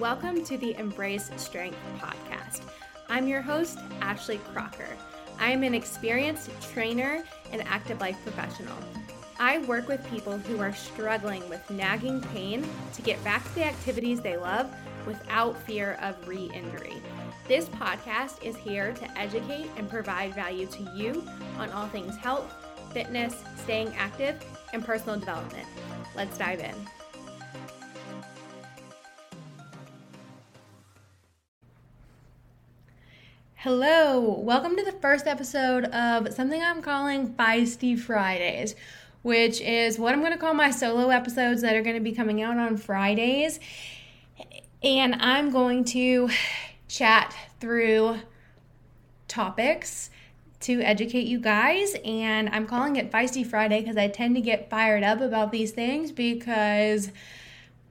Welcome to the Embrace Strength podcast. I'm your host, Ashley Crocker. I am an experienced trainer and active life professional. I work with people who are struggling with nagging pain to get back to the activities they love without fear of re injury. This podcast is here to educate and provide value to you on all things health, fitness, staying active, and personal development. Let's dive in. Hello, welcome to the first episode of something I'm calling Feisty Fridays, which is what I'm going to call my solo episodes that are going to be coming out on Fridays. And I'm going to chat through topics to educate you guys. And I'm calling it Feisty Friday because I tend to get fired up about these things because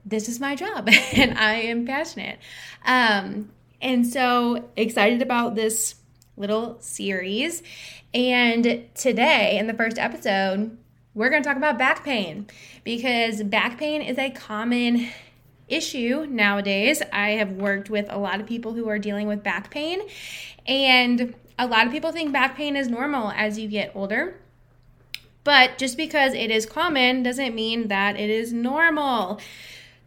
this is my job and I am passionate. Um, and so excited about this little series. And today, in the first episode, we're going to talk about back pain because back pain is a common issue nowadays. I have worked with a lot of people who are dealing with back pain, and a lot of people think back pain is normal as you get older. But just because it is common doesn't mean that it is normal.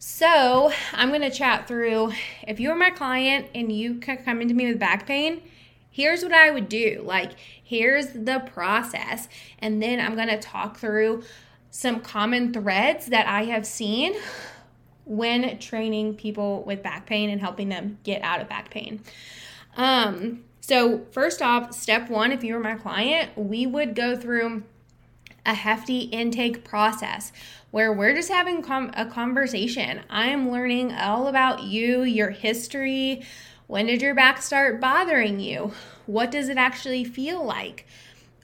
So, I'm going to chat through if you're my client and you come into me with back pain, here's what I would do. Like, here's the process. And then I'm going to talk through some common threads that I have seen when training people with back pain and helping them get out of back pain. Um, so, first off, step one, if you were my client, we would go through a hefty intake process where we're just having com- a conversation. I'm learning all about you, your history. When did your back start bothering you? What does it actually feel like?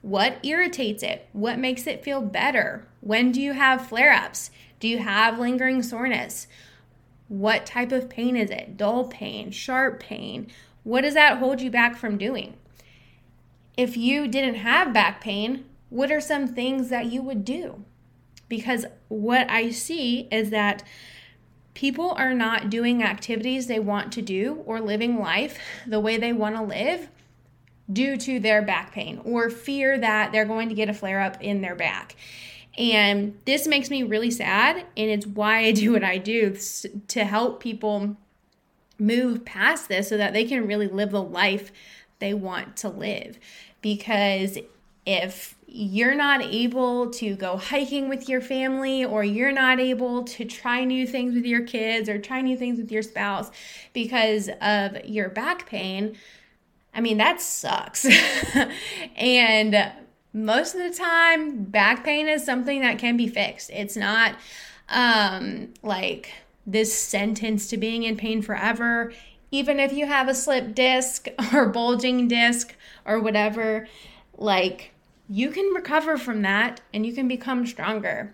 What irritates it? What makes it feel better? When do you have flare ups? Do you have lingering soreness? What type of pain is it? Dull pain, sharp pain? What does that hold you back from doing? If you didn't have back pain, what are some things that you would do? because what I see is that people are not doing activities they want to do or living life the way they want to live due to their back pain or fear that they're going to get a flare up in their back. And this makes me really sad, and it's why I do what I do to help people move past this so that they can really live the life they want to live. Because if you're not able to go hiking with your family or you're not able to try new things with your kids or try new things with your spouse because of your back pain, I mean, that sucks. and most of the time, back pain is something that can be fixed. It's not um, like this sentence to being in pain forever. Even if you have a slip disc or bulging disc or whatever, like you can recover from that and you can become stronger.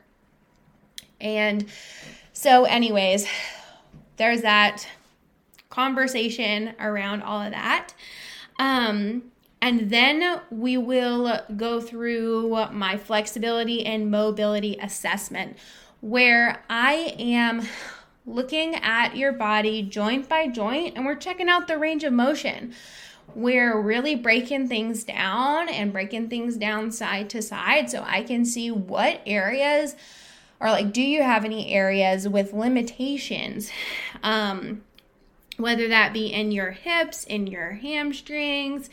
And so, anyways, there's that conversation around all of that. Um, and then we will go through my flexibility and mobility assessment, where I am looking at your body joint by joint and we're checking out the range of motion we're really breaking things down and breaking things down side to side so I can see what areas or like do you have any areas with limitations um whether that be in your hips in your hamstrings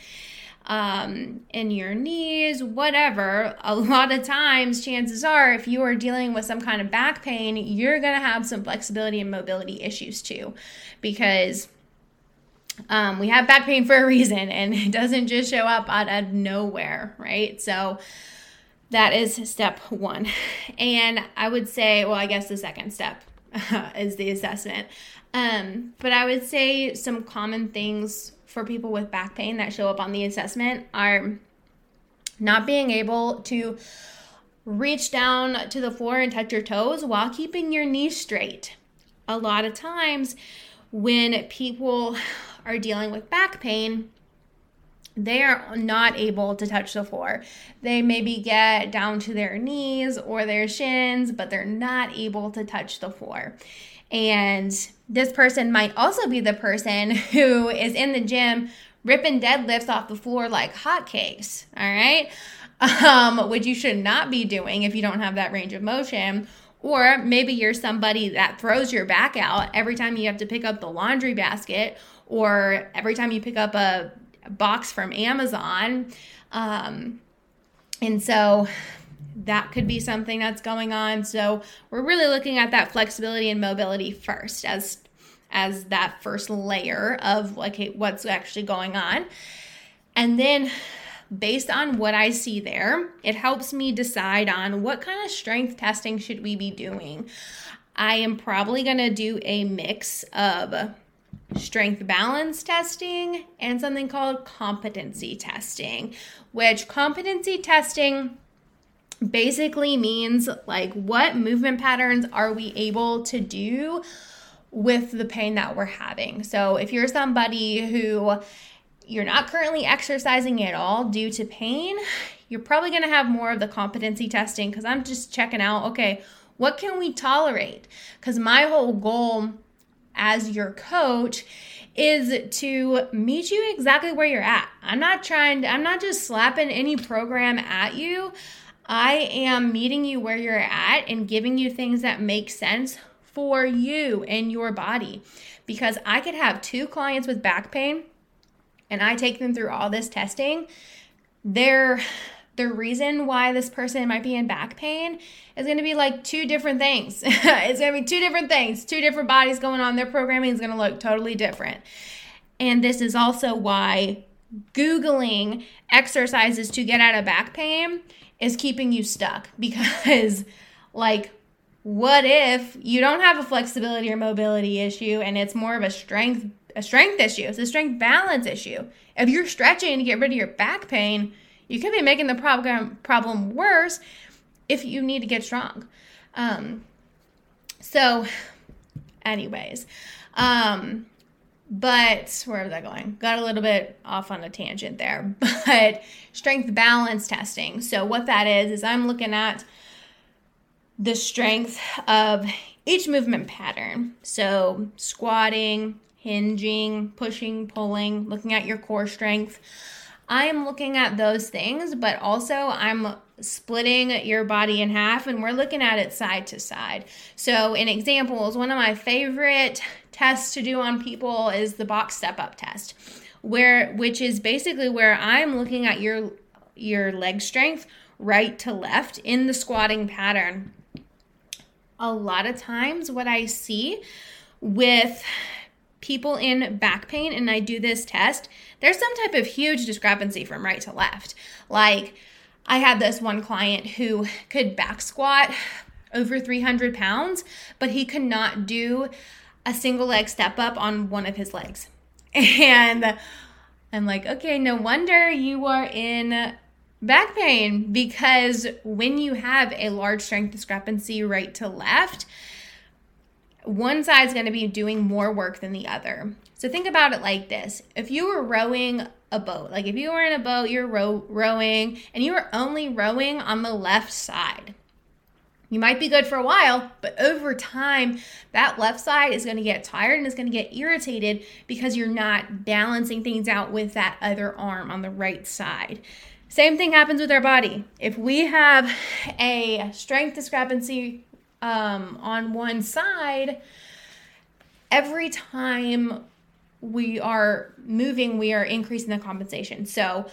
um, in your knees, whatever, a lot of times, chances are, if you are dealing with some kind of back pain, you're going to have some flexibility and mobility issues too. Because um, we have back pain for a reason and it doesn't just show up out of nowhere, right? So that is step one. And I would say, well, I guess the second step is the assessment. Um, but I would say some common things for people with back pain that show up on the assessment are not being able to reach down to the floor and touch your toes while keeping your knees straight. A lot of times when people are dealing with back pain, they are not able to touch the floor. They maybe get down to their knees or their shins, but they're not able to touch the floor. And this person might also be the person who is in the gym ripping deadlifts off the floor like hotcakes, all right? Um, which you should not be doing if you don't have that range of motion. Or maybe you're somebody that throws your back out every time you have to pick up the laundry basket or every time you pick up a box from Amazon. Um, and so that could be something that's going on. So we're really looking at that flexibility and mobility first as as that first layer of like what's actually going on. And then based on what I see there, it helps me decide on what kind of strength testing should we be doing. I am probably going to do a mix of strength balance testing and something called competency testing, which competency testing basically means like what movement patterns are we able to do with the pain that we're having. So if you're somebody who you're not currently exercising at all due to pain, you're probably going to have more of the competency testing because I'm just checking out, okay, what can we tolerate? Because my whole goal as your coach is to meet you exactly where you're at. I'm not trying to, I'm not just slapping any program at you. I am meeting you where you're at and giving you things that make sense for you and your body. Because I could have two clients with back pain and I take them through all this testing. They're the reason why this person might be in back pain is going to be like two different things. it's going to be two different things, two different bodies going on. Their programming is going to look totally different. And this is also why Googling exercises to get out of back pain is keeping you stuck because, like, what if you don't have a flexibility or mobility issue and it's more of a strength a strength issue it's a strength balance issue if you're stretching to get rid of your back pain you could be making the problem problem worse if you need to get strong. Um, so, anyways, um, but where was I going? Got a little bit off on a tangent there. But strength balance testing. So what that is is I'm looking at the strength of each movement pattern. So squatting, hinging, pushing, pulling, looking at your core strength. I am looking at those things, but also I'm splitting your body in half and we're looking at it side to side. So, in examples, one of my favorite tests to do on people is the box step up test, where which is basically where I'm looking at your your leg strength right to left in the squatting pattern. A lot of times what I see with people in back pain and I do this test, there's some type of huge discrepancy from right to left. Like, I had this one client who could back squat over 300 pounds, but he could not do a single leg step up on one of his legs. And I'm like, okay, no wonder you are in back pain because when you have a large strength discrepancy right to left, one side's going to be doing more work than the other. So think about it like this. If you were rowing a boat, like if you were in a boat, you're row- rowing and you were only rowing on the left side. You might be good for a while, but over time, that left side is going to get tired and it's going to get irritated because you're not balancing things out with that other arm on the right side. Same thing happens with our body. If we have a strength discrepancy um, on one side, every time we are moving, we are increasing the compensation. So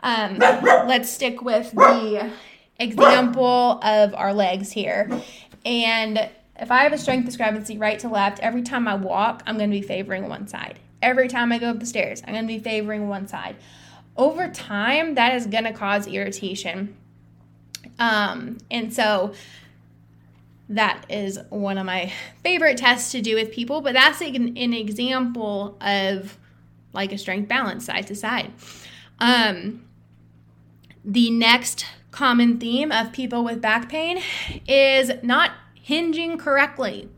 um, let's stick with the example of our legs here. And if I have a strength discrepancy right to left, every time I walk, I'm going to be favoring one side. Every time I go up the stairs, I'm going to be favoring one side. Over time, that is going to cause irritation. Um, and so that is one of my favorite tests to do with people, but that's an, an example of like a strength balance side to side. Um, the next common theme of people with back pain is not hinging correctly.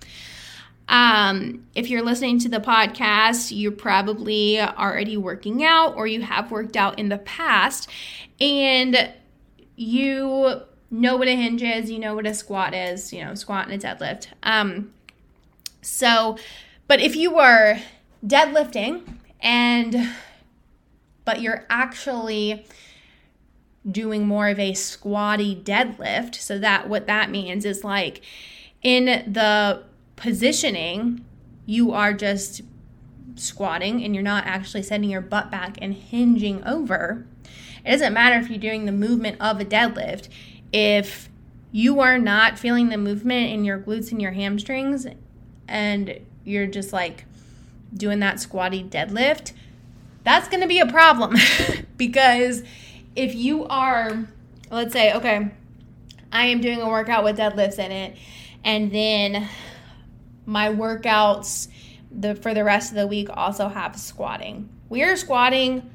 Um, if you're listening to the podcast, you're probably already working out or you have worked out in the past and you know what a hinge is, you know what a squat is, you know, squat and a deadlift. Um, so, but if you were deadlifting and but you're actually doing more of a squatty deadlift, so that what that means is like in the positioning, you are just squatting and you're not actually setting your butt back and hinging over. It doesn't matter if you're doing the movement of a deadlift. If you are not feeling the movement in your glutes and your hamstrings and you're just like doing that squatty deadlift, that's going to be a problem because if you are, let's say, okay, I am doing a workout with deadlifts in it, and then my workouts the for the rest of the week also have squatting. We are squatting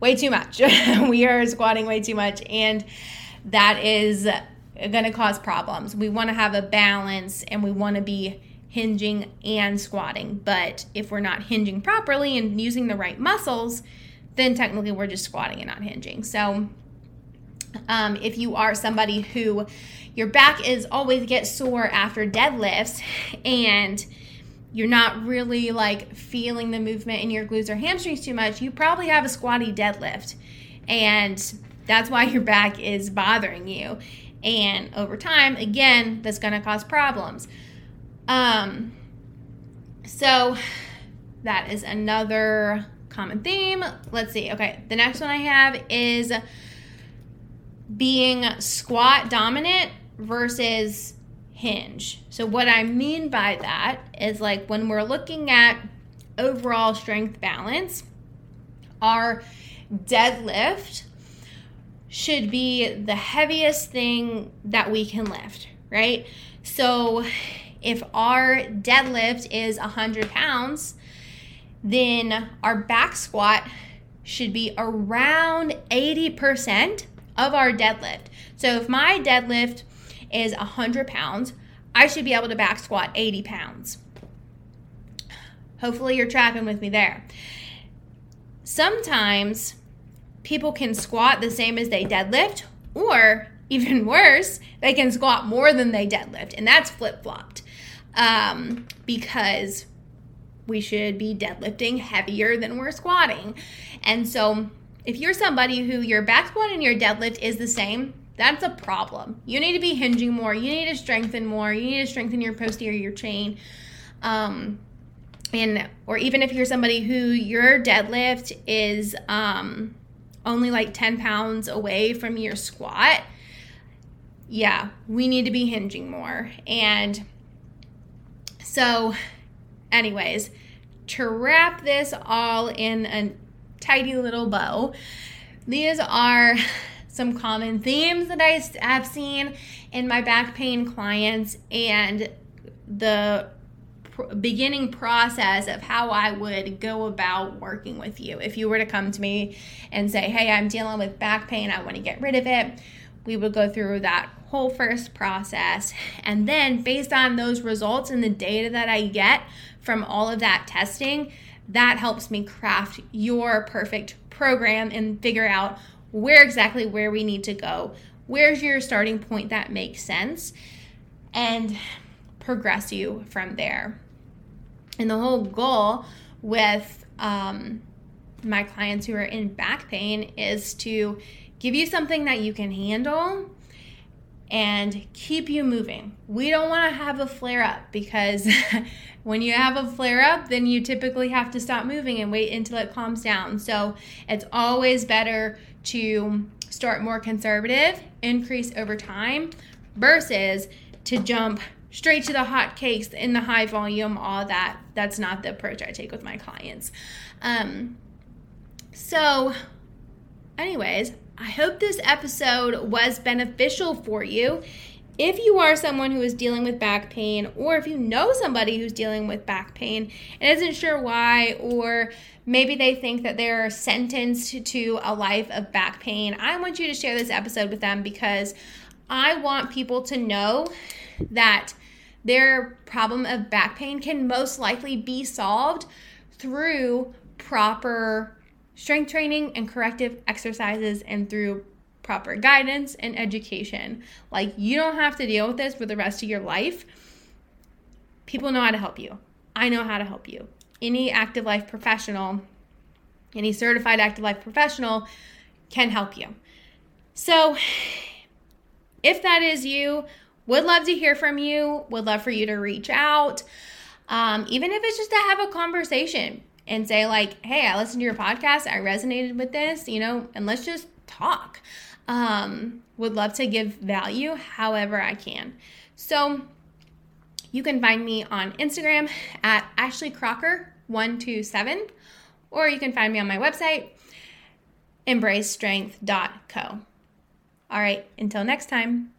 way too much. we are squatting way too much, and that is going to cause problems. We want to have a balance, and we want to be hinging and squatting. But if we're not hinging properly and using the right muscles, then technically we're just squatting and not hinging. So, um, if you are somebody who your back is always gets sore after deadlifts and you're not really like feeling the movement in your glutes or hamstrings too much, you probably have a squatty deadlift. And that's why your back is bothering you. And over time, again, that's going to cause problems. Um, so that is another common theme. Let's see. Okay, the next one I have is being squat dominant versus hinge. So, what I mean by that is like when we're looking at overall strength balance, our deadlift should be the heaviest thing that we can lift, right? So, if our deadlift is 100 pounds, then our back squat should be around 80% of our deadlift. So if my deadlift is 100 pounds, I should be able to back squat 80 pounds. Hopefully, you're tracking with me there. Sometimes people can squat the same as they deadlift, or even worse, they can squat more than they deadlift, and that's flip flopped um, because we should be deadlifting heavier than we're squatting. And so, if you're somebody who your back squat and your deadlift is the same, that's a problem. You need to be hinging more. You need to strengthen more. You need to strengthen your posterior chain. Um, and or even if you're somebody who your deadlift is um, only like 10 pounds away from your squat, yeah, we need to be hinging more. And so, anyways, to wrap this all in a tidy little bow, these are some common themes that I have seen in my back pain clients and the pr- beginning process of how I would go about working with you. If you were to come to me and say, Hey, I'm dealing with back pain, I want to get rid of it, we would go through that whole first process. And then, based on those results and the data that I get from all of that testing, that helps me craft your perfect program and figure out where exactly where we need to go. Where's your starting point that makes sense? And progress you from there. And the whole goal with um, my clients who are in back pain is to give you something that you can handle and keep you moving. We don't want to have a flare up because when you have a flare up, then you typically have to stop moving and wait until it calms down. So it's always better to start more conservative, increase over time, versus to jump straight to the hot cakes in the high volume, all that. That's not the approach I take with my clients. Um, so, anyways, I hope this episode was beneficial for you. If you are someone who is dealing with back pain, or if you know somebody who's dealing with back pain and isn't sure why, or maybe they think that they're sentenced to a life of back pain, I want you to share this episode with them because I want people to know that their problem of back pain can most likely be solved through proper strength training and corrective exercises and through proper guidance and education. Like, you don't have to deal with this for the rest of your life. People know how to help you. I know how to help you. Any active life professional, any certified active life professional can help you. So, if that is you, would love to hear from you, would love for you to reach out. Um, even if it's just to have a conversation and say, like, hey, I listened to your podcast, I resonated with this, you know, and let's just talk. Um, would love to give value however I can. So you can find me on Instagram at Ashley Crocker127, or you can find me on my website, embracestrength.co. All right, until next time.